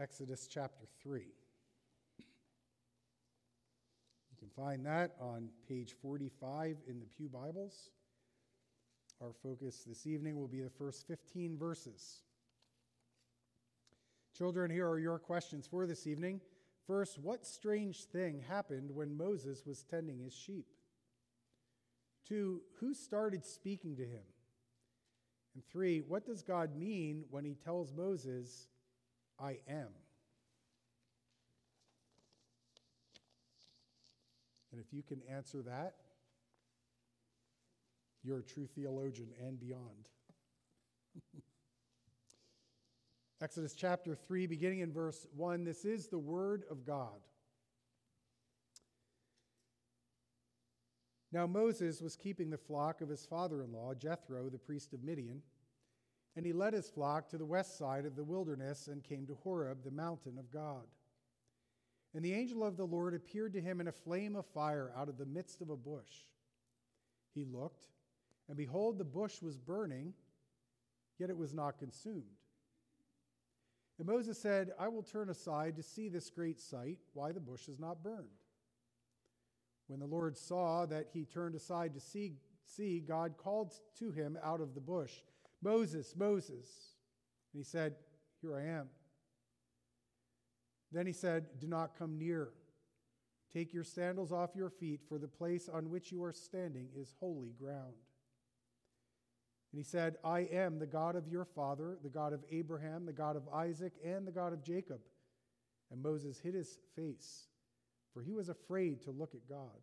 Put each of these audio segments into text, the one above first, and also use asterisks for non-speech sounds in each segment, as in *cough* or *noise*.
Exodus chapter 3. You can find that on page 45 in the Pew Bibles. Our focus this evening will be the first 15 verses. Children, here are your questions for this evening. First, what strange thing happened when Moses was tending his sheep? Two, who started speaking to him? And three, what does God mean when he tells Moses, I am? And if you can answer that, you're a true theologian and beyond. *laughs* Exodus chapter 3, beginning in verse 1 this is the word of God. Now Moses was keeping the flock of his father in law, Jethro, the priest of Midian, and he led his flock to the west side of the wilderness and came to Horeb, the mountain of God. And the angel of the Lord appeared to him in a flame of fire out of the midst of a bush. He looked, and behold, the bush was burning, yet it was not consumed. And Moses said, I will turn aside to see this great sight, why the bush is not burned. When the Lord saw that he turned aside to see, see, God called to him out of the bush, Moses, Moses. And he said, Here I am. Then he said, Do not come near. Take your sandals off your feet, for the place on which you are standing is holy ground. And he said, I am the God of your father, the God of Abraham, the God of Isaac, and the God of Jacob. And Moses hid his face for he was afraid to look at God.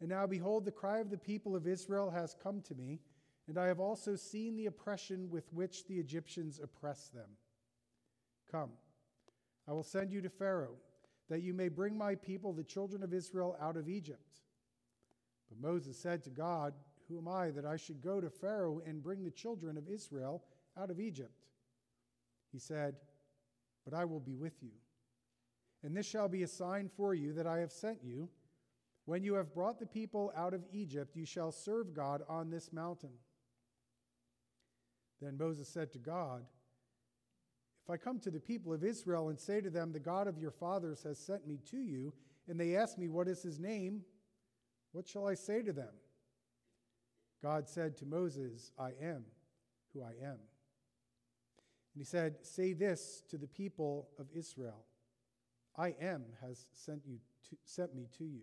And now, behold, the cry of the people of Israel has come to me, and I have also seen the oppression with which the Egyptians oppress them. Come, I will send you to Pharaoh, that you may bring my people, the children of Israel, out of Egypt. But Moses said to God, Who am I that I should go to Pharaoh and bring the children of Israel out of Egypt? He said, But I will be with you and this shall be a sign for you that I have sent you. When you have brought the people out of Egypt, you shall serve God on this mountain. Then Moses said to God, If I come to the people of Israel and say to them, The God of your fathers has sent me to you, and they ask me, What is his name? What shall I say to them? God said to Moses, I am who I am. And he said, Say this to the people of Israel. I am has sent, you to, sent me to you.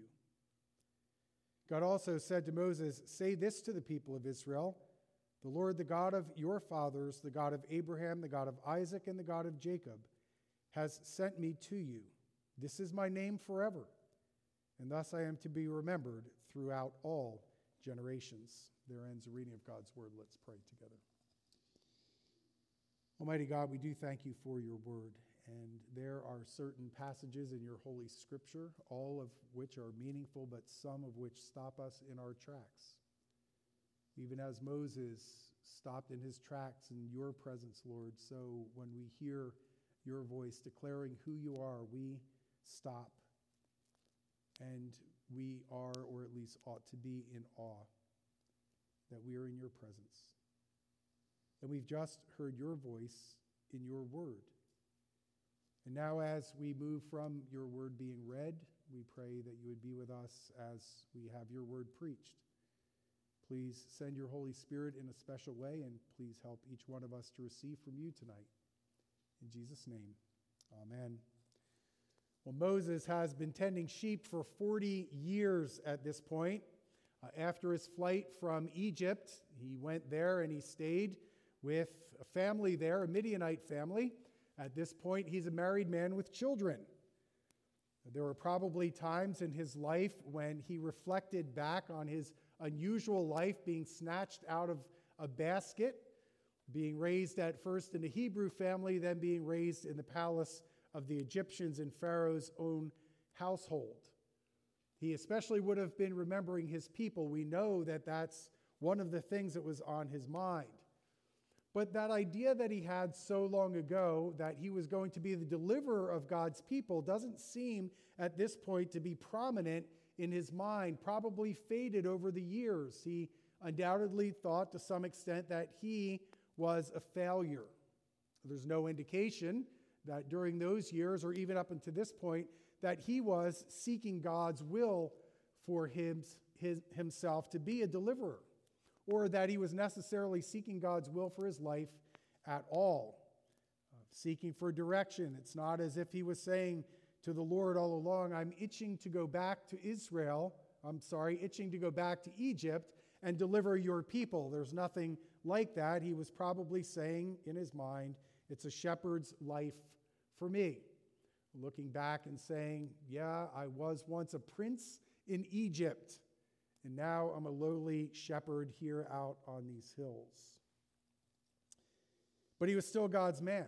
God also said to Moses, Say this to the people of Israel The Lord, the God of your fathers, the God of Abraham, the God of Isaac, and the God of Jacob, has sent me to you. This is my name forever, and thus I am to be remembered throughout all generations. There ends the reading of God's word. Let's pray together. Almighty God, we do thank you for your word. And there are certain passages in your Holy Scripture, all of which are meaningful, but some of which stop us in our tracks. Even as Moses stopped in his tracks in your presence, Lord, so when we hear your voice declaring who you are, we stop. And we are, or at least ought to be, in awe that we are in your presence. And we've just heard your voice in your word. And now, as we move from your word being read, we pray that you would be with us as we have your word preached. Please send your Holy Spirit in a special way, and please help each one of us to receive from you tonight. In Jesus' name, amen. Well, Moses has been tending sheep for 40 years at this point. Uh, after his flight from Egypt, he went there and he stayed with a family there, a Midianite family. At this point, he's a married man with children. There were probably times in his life when he reflected back on his unusual life being snatched out of a basket, being raised at first in a Hebrew family, then being raised in the palace of the Egyptians in Pharaoh's own household. He especially would have been remembering his people. We know that that's one of the things that was on his mind. But that idea that he had so long ago that he was going to be the deliverer of God's people doesn't seem at this point to be prominent in his mind, probably faded over the years. He undoubtedly thought to some extent that he was a failure. There's no indication that during those years, or even up until this point, that he was seeking God's will for him, his, himself to be a deliverer, or that he was necessarily seeking God's will for his life at all. Uh, seeking for direction. It's not as if he was saying to the Lord all along, I'm itching to go back to Israel. I'm sorry, itching to go back to Egypt and deliver your people. There's nothing like that. He was probably saying in his mind, It's a shepherd's life for me looking back and saying, Yeah, I was once a prince in Egypt, and now I'm a lowly shepherd here out on these hills. But he was still God's man.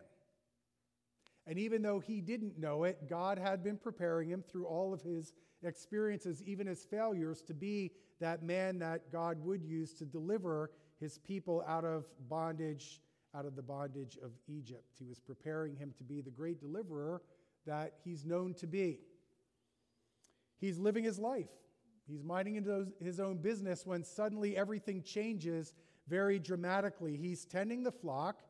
And even though he didn't know it, God had been preparing him through all of his experiences, even his failures, to be that man that God would use to deliver his people out of bondage, out of the bondage of Egypt. He was preparing him to be the great deliverer that he's known to be. He's living his life. He's minding his own business when suddenly everything changes very dramatically. He's tending the flock,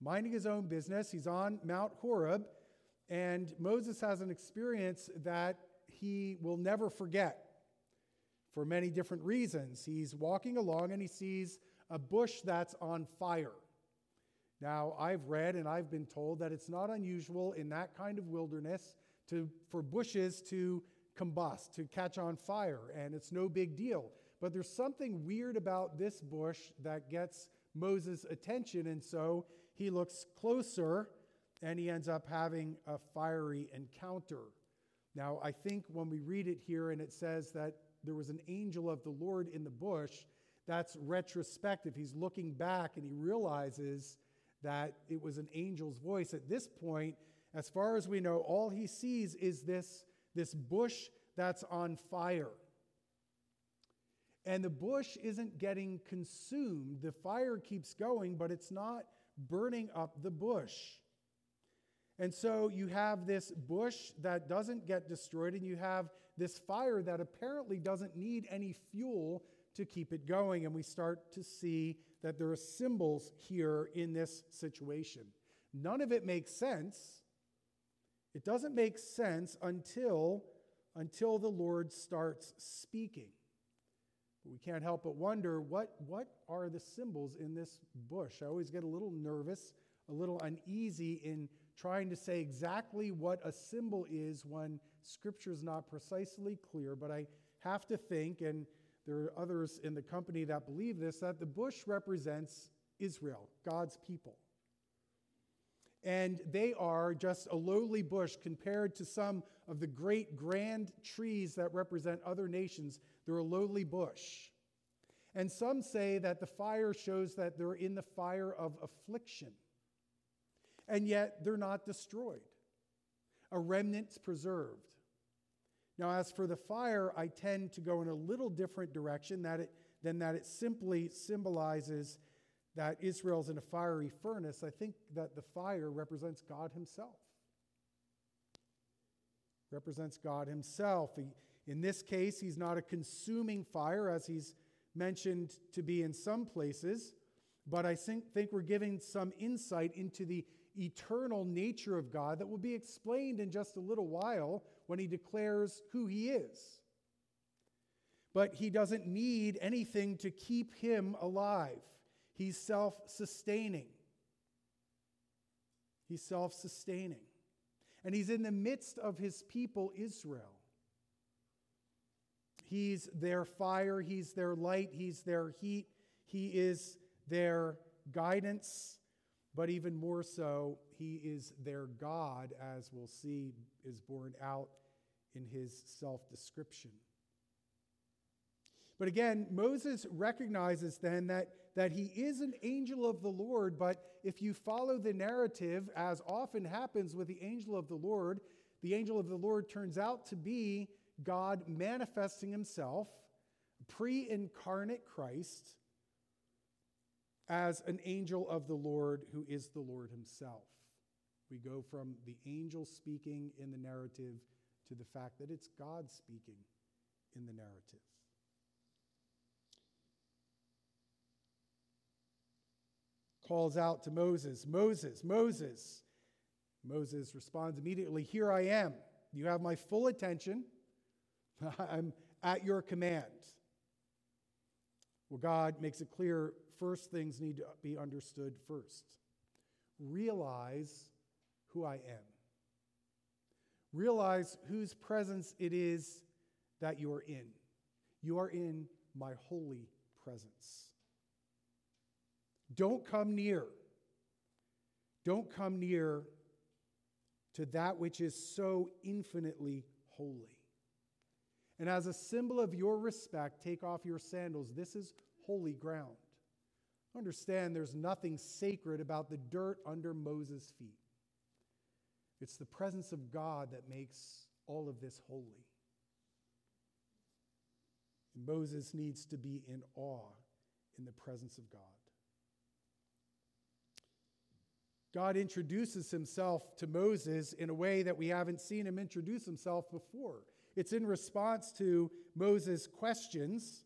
minding his own business. He's on Mount Horeb, and Moses has an experience that he will never forget for many different reasons. He's walking along and he sees a bush that's on fire. Now, I've read and I've been told that it's not unusual in that kind of wilderness to, for bushes to combust, to catch on fire, and it's no big deal. But there's something weird about this bush that gets Moses' attention, and so he looks closer and he ends up having a fiery encounter. Now, I think when we read it here and it says that there was an angel of the Lord in the bush, that's retrospective. He's looking back and he realizes that it was an angel's voice. At this point, as far as we know, all he sees is this, this bush that's on fire. And the bush isn't getting consumed. The fire keeps going, but it's not burning up the bush. And so you have this bush that doesn't get destroyed, and you have this fire that apparently doesn't need any fuel to keep it going. And we start to see that there are symbols here in this situation. None of it makes sense. It doesn't make sense until, until the Lord starts speaking. We can't help but wonder what, what are the symbols in this bush? I always get a little nervous, a little uneasy in trying to say exactly what a symbol is when Scripture is not precisely clear, but I have to think, and there are others in the company that believe this, that the bush represents Israel, God's people. And they are just a lowly bush compared to some of the great grand trees that represent other nations. They're a lowly bush. And some say that the fire shows that they're in the fire of affliction. And yet they're not destroyed. A remnant's preserved. Now, as for the fire, I tend to go in a little different direction that it, than that it simply symbolizes that Israel's in a fiery furnace. I think that the fire represents God Himself. Represents God Himself. He, in this case, He's not a consuming fire, as He's mentioned to be in some places, but I think, think we're giving some insight into the eternal nature of God that will be explained in just a little while when he declares who he is. But he doesn't need anything to keep him alive. He's self sustaining. He's self sustaining. And he's in the midst of his people, Israel. He's their fire, he's their light, he's their heat, he is their guidance, but even more so, he is their God, as we'll see is borne out in his self description. But again, Moses recognizes then that, that he is an angel of the Lord, but if you follow the narrative, as often happens with the angel of the Lord, the angel of the Lord turns out to be God manifesting himself, pre incarnate Christ, as an angel of the Lord who is the Lord himself. We go from the angel speaking in the narrative to the fact that it's God speaking in the narrative. Calls out to Moses, Moses, Moses. Moses responds immediately, Here I am. You have my full attention. *laughs* I'm at your command. Well, God makes it clear first things need to be understood first. Realize who I am. Realize whose presence it is that you are in. You are in my holy presence. Don't come near. Don't come near to that which is so infinitely holy. And as a symbol of your respect, take off your sandals. This is holy ground. Understand there's nothing sacred about the dirt under Moses' feet. It's the presence of God that makes all of this holy. And Moses needs to be in awe in the presence of God. God introduces himself to Moses in a way that we haven't seen him introduce himself before. It's in response to Moses' questions.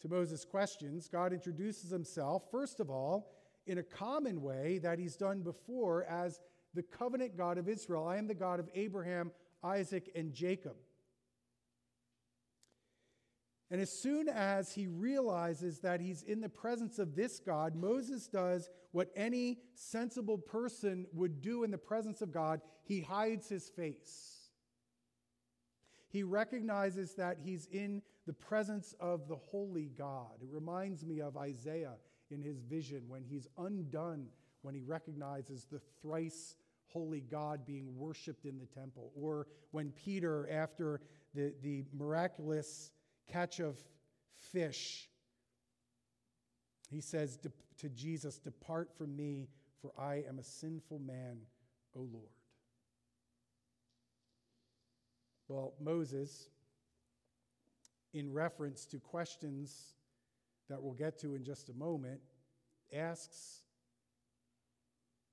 To Moses' questions, God introduces himself, first of all, in a common way that he's done before as the covenant God of Israel. I am the God of Abraham, Isaac, and Jacob. And as soon as he realizes that he's in the presence of this God, Moses does what any sensible person would do in the presence of God he hides his face. He recognizes that he's in the presence of the holy God. It reminds me of Isaiah in his vision when he's undone, when he recognizes the thrice holy God being worshiped in the temple, or when Peter, after the, the miraculous catch of fish, he says to Jesus, Depart from me, for I am a sinful man, O Lord. Well, Moses, in reference to questions that we'll get to in just a moment, asks,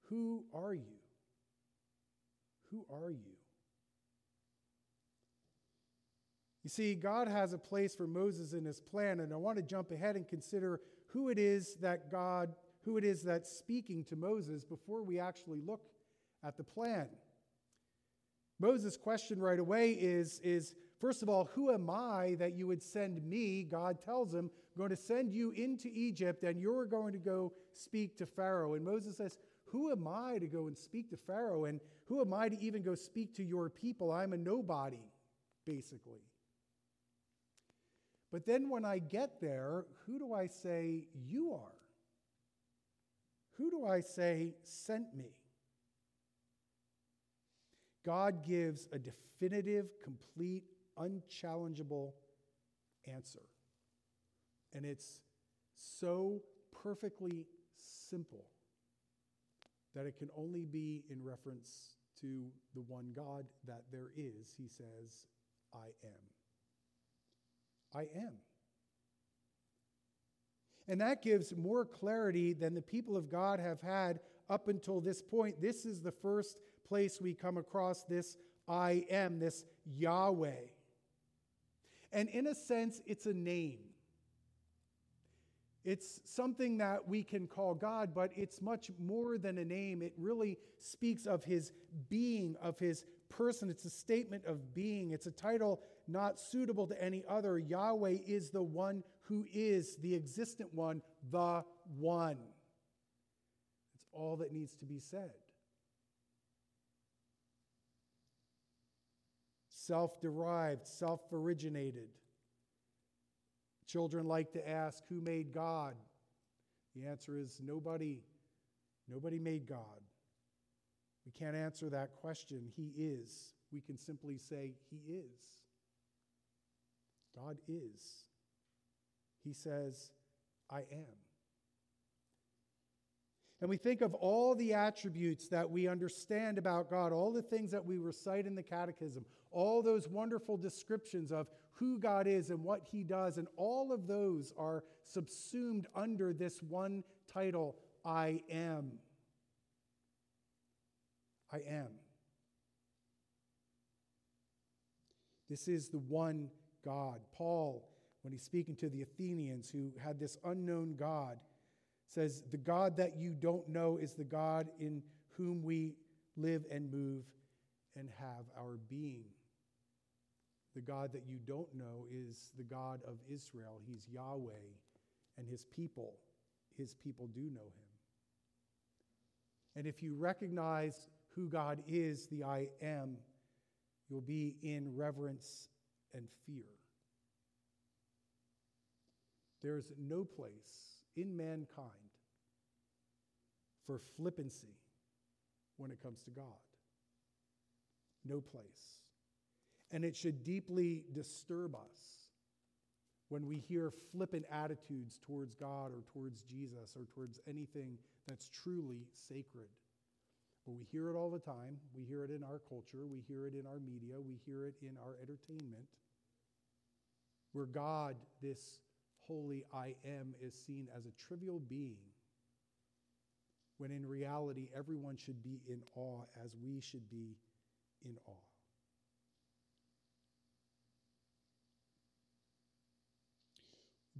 Who are you? Who are you? You see, God has a place for Moses in his plan, and I want to jump ahead and consider who it is that God, who it is that's speaking to Moses before we actually look at the plan. Moses' question right away is, is first of all, who am I that you would send me? God tells him, I'm going to send you into Egypt, and you're going to go speak to Pharaoh. And Moses says, Who am I to go and speak to Pharaoh? And who am I to even go speak to your people? I'm a nobody, basically. But then when I get there, who do I say you are? Who do I say sent me? God gives a definitive, complete, unchallengeable answer. And it's so perfectly simple that it can only be in reference to the one God that there is. He says, I am. I am. And that gives more clarity than the people of God have had up until this point. This is the first place we come across this I am, this Yahweh. And in a sense, it's a name. It's something that we can call God, but it's much more than a name. It really speaks of his being, of his person. It's a statement of being. It's a title not suitable to any other. Yahweh is the one who is the existent one, the one. It's all that needs to be said. Self derived, self originated. Children like to ask, Who made God? The answer is nobody. Nobody made God. We can't answer that question. He is. We can simply say, He is. God is. He says, I am. And we think of all the attributes that we understand about God, all the things that we recite in the catechism, all those wonderful descriptions of who God is and what he does, and all of those are subsumed under this one title I am. I am. This is the one God. Paul, when he's speaking to the Athenians who had this unknown God, says, The God that you don't know is the God in whom we live and move and have our being. The God that you don't know is the God of Israel. He's Yahweh, and his people, his people do know him. And if you recognize who God is, the I am, you'll be in reverence and fear. There's no place in mankind for flippancy when it comes to God. No place. And it should deeply disturb us when we hear flippant attitudes towards God or towards Jesus or towards anything that's truly sacred. But we hear it all the time. We hear it in our culture. We hear it in our media. We hear it in our entertainment. Where God, this holy I am, is seen as a trivial being, when in reality, everyone should be in awe as we should be in awe.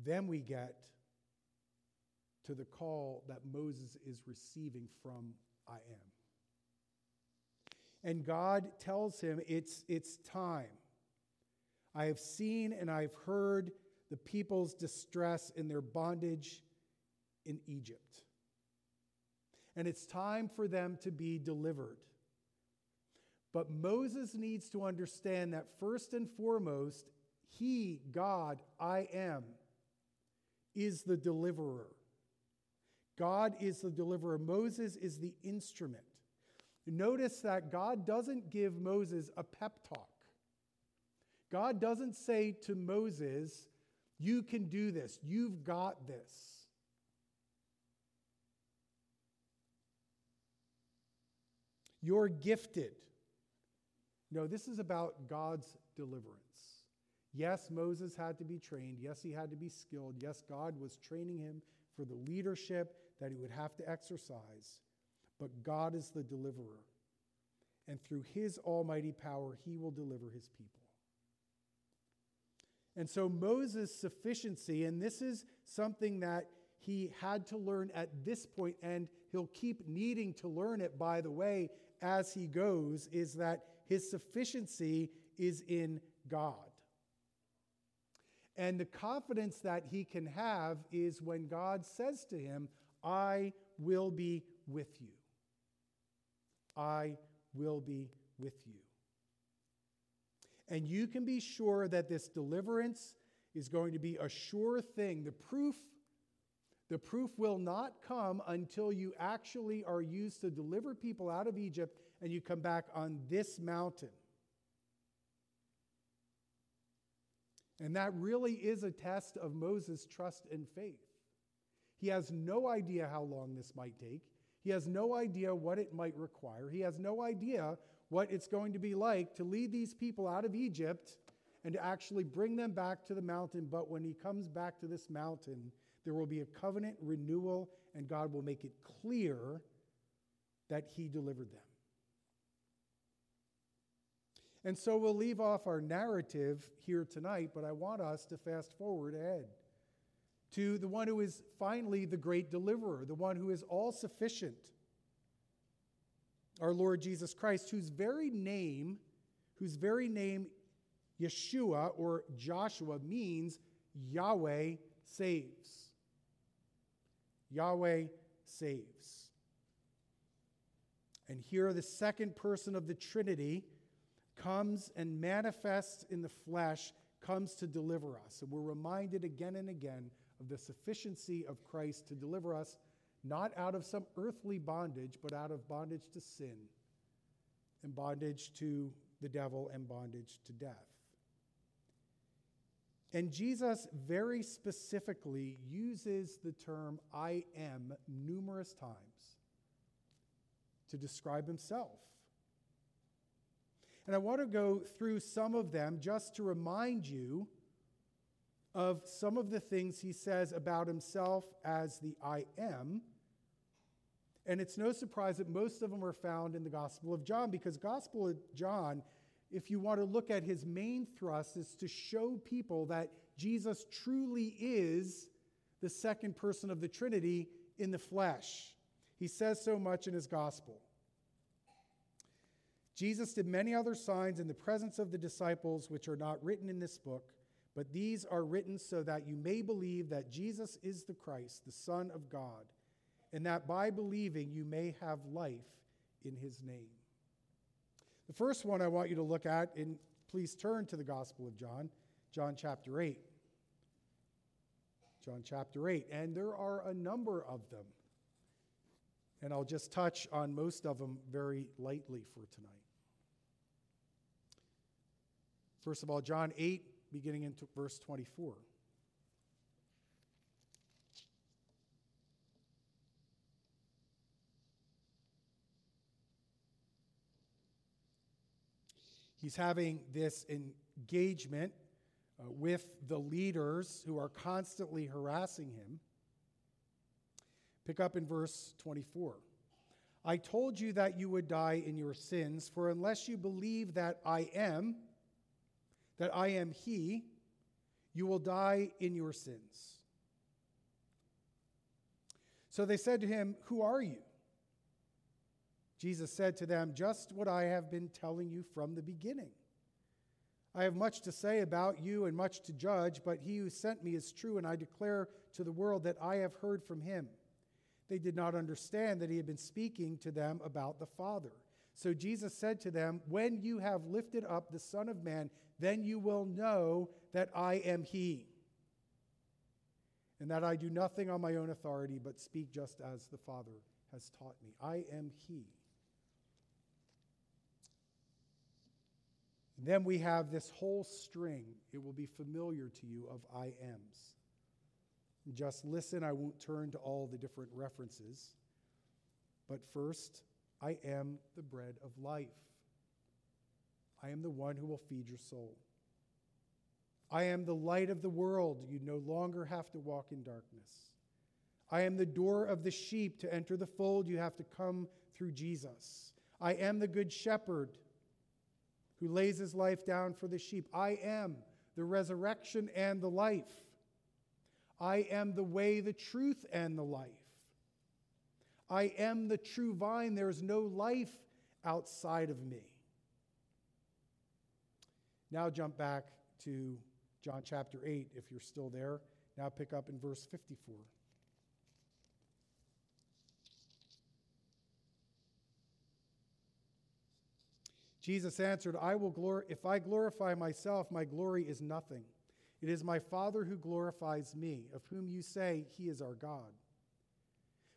Then we get to the call that Moses is receiving from I am. And God tells him, It's, it's time. I have seen and I've heard the people's distress in their bondage in Egypt. And it's time for them to be delivered. But Moses needs to understand that first and foremost, he, God, I am, is the deliverer. God is the deliverer. Moses is the instrument. Notice that God doesn't give Moses a pep talk. God doesn't say to Moses, You can do this, you've got this. You're gifted. No, this is about God's deliverance. Yes, Moses had to be trained. Yes, he had to be skilled. Yes, God was training him for the leadership that he would have to exercise. But God is the deliverer. And through his almighty power, he will deliver his people. And so Moses' sufficiency, and this is something that he had to learn at this point, and he'll keep needing to learn it, by the way, as he goes, is that his sufficiency is in God. And the confidence that he can have is when God says to him, I will be with you. I will be with you. And you can be sure that this deliverance is going to be a sure thing. The proof the proof will not come until you actually are used to deliver people out of Egypt and you come back on this mountain. And that really is a test of Moses' trust and faith. He has no idea how long this might take. He has no idea what it might require. He has no idea what it's going to be like to lead these people out of Egypt and to actually bring them back to the mountain. But when he comes back to this mountain, there will be a covenant renewal, and God will make it clear that he delivered them. And so we'll leave off our narrative here tonight, but I want us to fast forward ahead to the one who is finally the great deliverer, the one who is all sufficient, our Lord Jesus Christ, whose very name, whose very name, Yeshua or Joshua, means Yahweh saves. Yahweh saves. And here, the second person of the Trinity comes and manifests in the flesh, comes to deliver us. And we're reminded again and again of the sufficiency of Christ to deliver us not out of some earthly bondage, but out of bondage to sin and bondage to the devil and bondage to death. And Jesus very specifically uses the term I am numerous times to describe himself. And I want to go through some of them just to remind you of some of the things he says about himself as the I am. And it's no surprise that most of them are found in the Gospel of John because Gospel of John if you want to look at his main thrust, is to show people that Jesus truly is the second person of the Trinity in the flesh. He says so much in his gospel. Jesus did many other signs in the presence of the disciples, which are not written in this book, but these are written so that you may believe that Jesus is the Christ, the Son of God, and that by believing you may have life in his name. The first one I want you to look at, and please turn to the Gospel of John, John chapter 8. John chapter 8. And there are a number of them. And I'll just touch on most of them very lightly for tonight. First of all, John 8, beginning in verse 24. He's having this engagement uh, with the leaders who are constantly harassing him. Pick up in verse 24. I told you that you would die in your sins, for unless you believe that I am, that I am He, you will die in your sins. So they said to him, Who are you? Jesus said to them, Just what I have been telling you from the beginning. I have much to say about you and much to judge, but he who sent me is true, and I declare to the world that I have heard from him. They did not understand that he had been speaking to them about the Father. So Jesus said to them, When you have lifted up the Son of Man, then you will know that I am he, and that I do nothing on my own authority, but speak just as the Father has taught me. I am he. then we have this whole string, it will be familiar to you, of I ams. Just listen, I won't turn to all the different references. But first, I am the bread of life. I am the one who will feed your soul. I am the light of the world. You no longer have to walk in darkness. I am the door of the sheep. To enter the fold, you have to come through Jesus. I am the good shepherd who lays his life down for the sheep. I am the resurrection and the life. I am the way, the truth, and the life. I am the true vine. There is no life outside of me. Now jump back to John chapter 8 if you're still there. Now pick up in verse 54. Jesus answered, I will glor- if I glorify myself, my glory is nothing. It is my Father who glorifies me, of whom you say he is our God.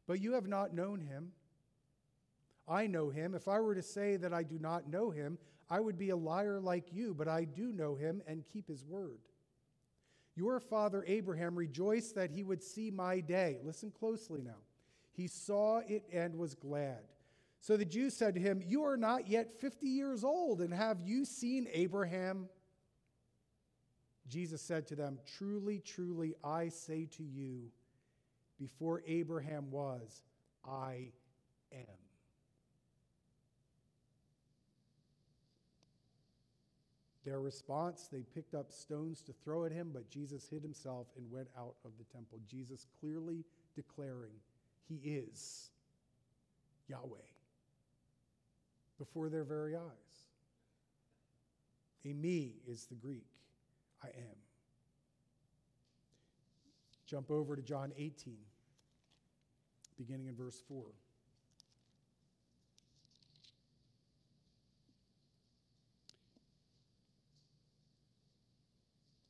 But you have not known him. I know him. If I were to say that I do not know him, I would be a liar like you, but I do know him and keep his word. Your father Abraham rejoiced that he would see my day. Listen closely now. He saw it and was glad. So the Jews said to him, You are not yet 50 years old, and have you seen Abraham? Jesus said to them, Truly, truly, I say to you, before Abraham was, I am. Their response, they picked up stones to throw at him, but Jesus hid himself and went out of the temple. Jesus clearly declaring, He is Yahweh before their very eyes. Eimi is the Greek, I am. Jump over to John 18, beginning in verse 4.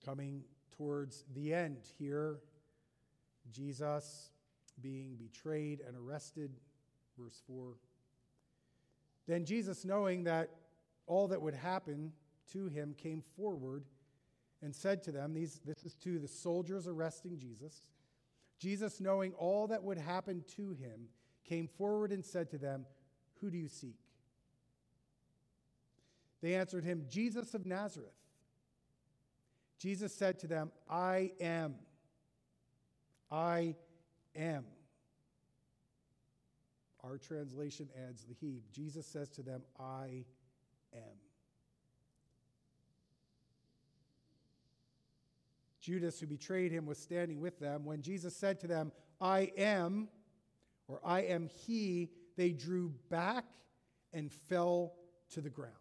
Coming towards the end here, Jesus being betrayed and arrested, verse 4. Then Jesus, knowing that all that would happen to him, came forward and said to them, these, This is to the soldiers arresting Jesus. Jesus, knowing all that would happen to him, came forward and said to them, Who do you seek? They answered him, Jesus of Nazareth. Jesus said to them, I am. I am. Our translation adds the he. Jesus says to them, I am. Judas, who betrayed him, was standing with them. When Jesus said to them, I am, or I am he, they drew back and fell to the ground.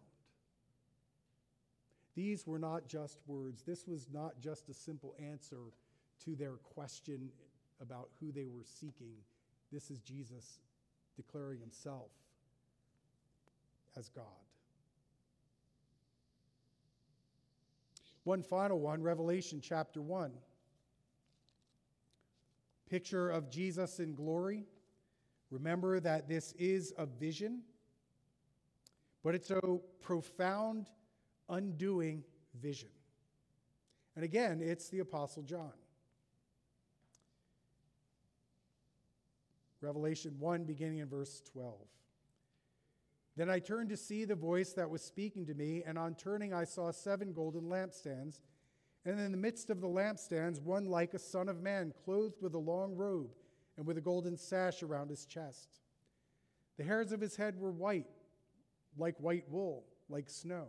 These were not just words. This was not just a simple answer to their question about who they were seeking. This is Jesus declaring himself as God. One final one, Revelation chapter 1. Picture of Jesus in glory. Remember that this is a vision, but it's a profound, undoing vision. And again, it's the Apostle John. Revelation 1, beginning in verse 12. Then I turned to see the voice that was speaking to me, and on turning I saw seven golden lampstands. And in the midst of the lampstands, one like a son of man, clothed with a long robe and with a golden sash around his chest. The hairs of his head were white, like white wool, like snow.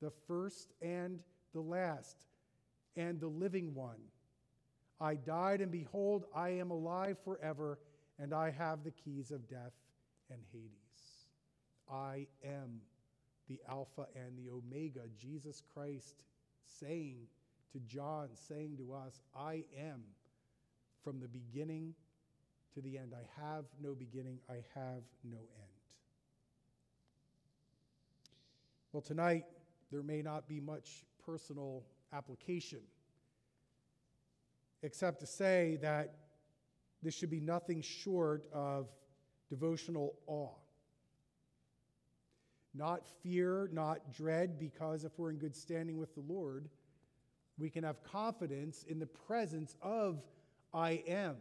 the first and the last, and the living one. I died, and behold, I am alive forever, and I have the keys of death and Hades. I am the Alpha and the Omega, Jesus Christ saying to John, saying to us, I am from the beginning to the end. I have no beginning, I have no end. Well, tonight, there may not be much personal application, except to say that this should be nothing short of devotional awe. Not fear, not dread, because if we're in good standing with the Lord, we can have confidence in the presence of I am,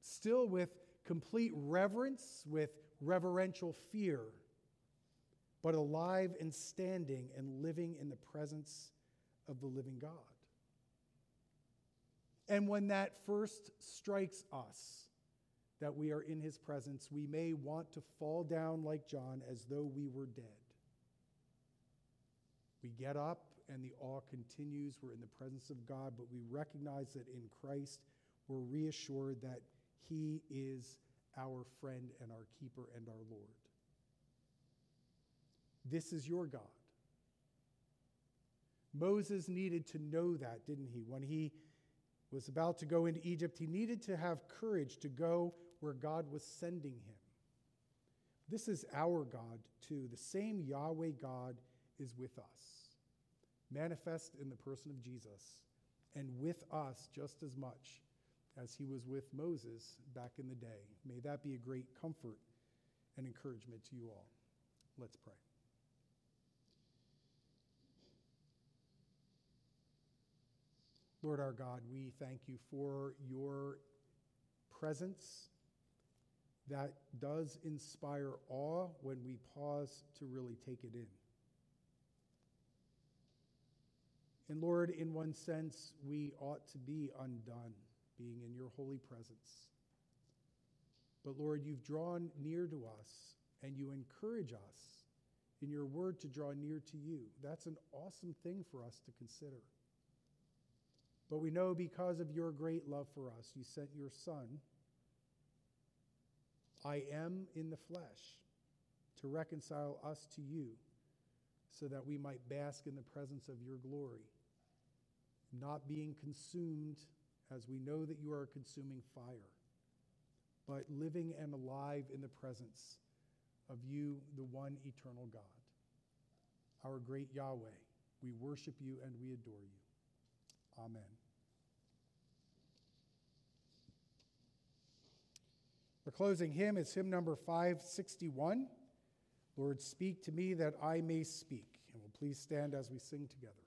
still with complete reverence, with reverential fear, but alive and standing and living in the presence of the living God. And when that first strikes us, that we are in his presence, we may want to fall down like John as though we were dead. We get up and the awe continues. We're in the presence of God, but we recognize that in Christ we're reassured that he is our friend and our keeper and our Lord. This is your God. Moses needed to know that, didn't he? When he was about to go into Egypt, he needed to have courage to go where God was sending him. This is our God, too. The same Yahweh God is with us, manifest in the person of Jesus, and with us just as much as he was with Moses back in the day. May that be a great comfort and encouragement to you all. Let's pray. Lord our God, we thank you for your presence that does inspire awe when we pause to really take it in. And Lord, in one sense, we ought to be undone being in your holy presence. But Lord, you've drawn near to us and you encourage us in your word to draw near to you. That's an awesome thing for us to consider. But we know because of your great love for us, you sent your Son I am in the flesh to reconcile us to you so that we might bask in the presence of your glory. not being consumed as we know that you are a consuming fire, but living and alive in the presence of you, the one eternal God. Our great Yahweh, we worship you and we adore you. Amen. Our closing hymn is hymn number 561. Lord, speak to me that I may speak. And we'll please stand as we sing together.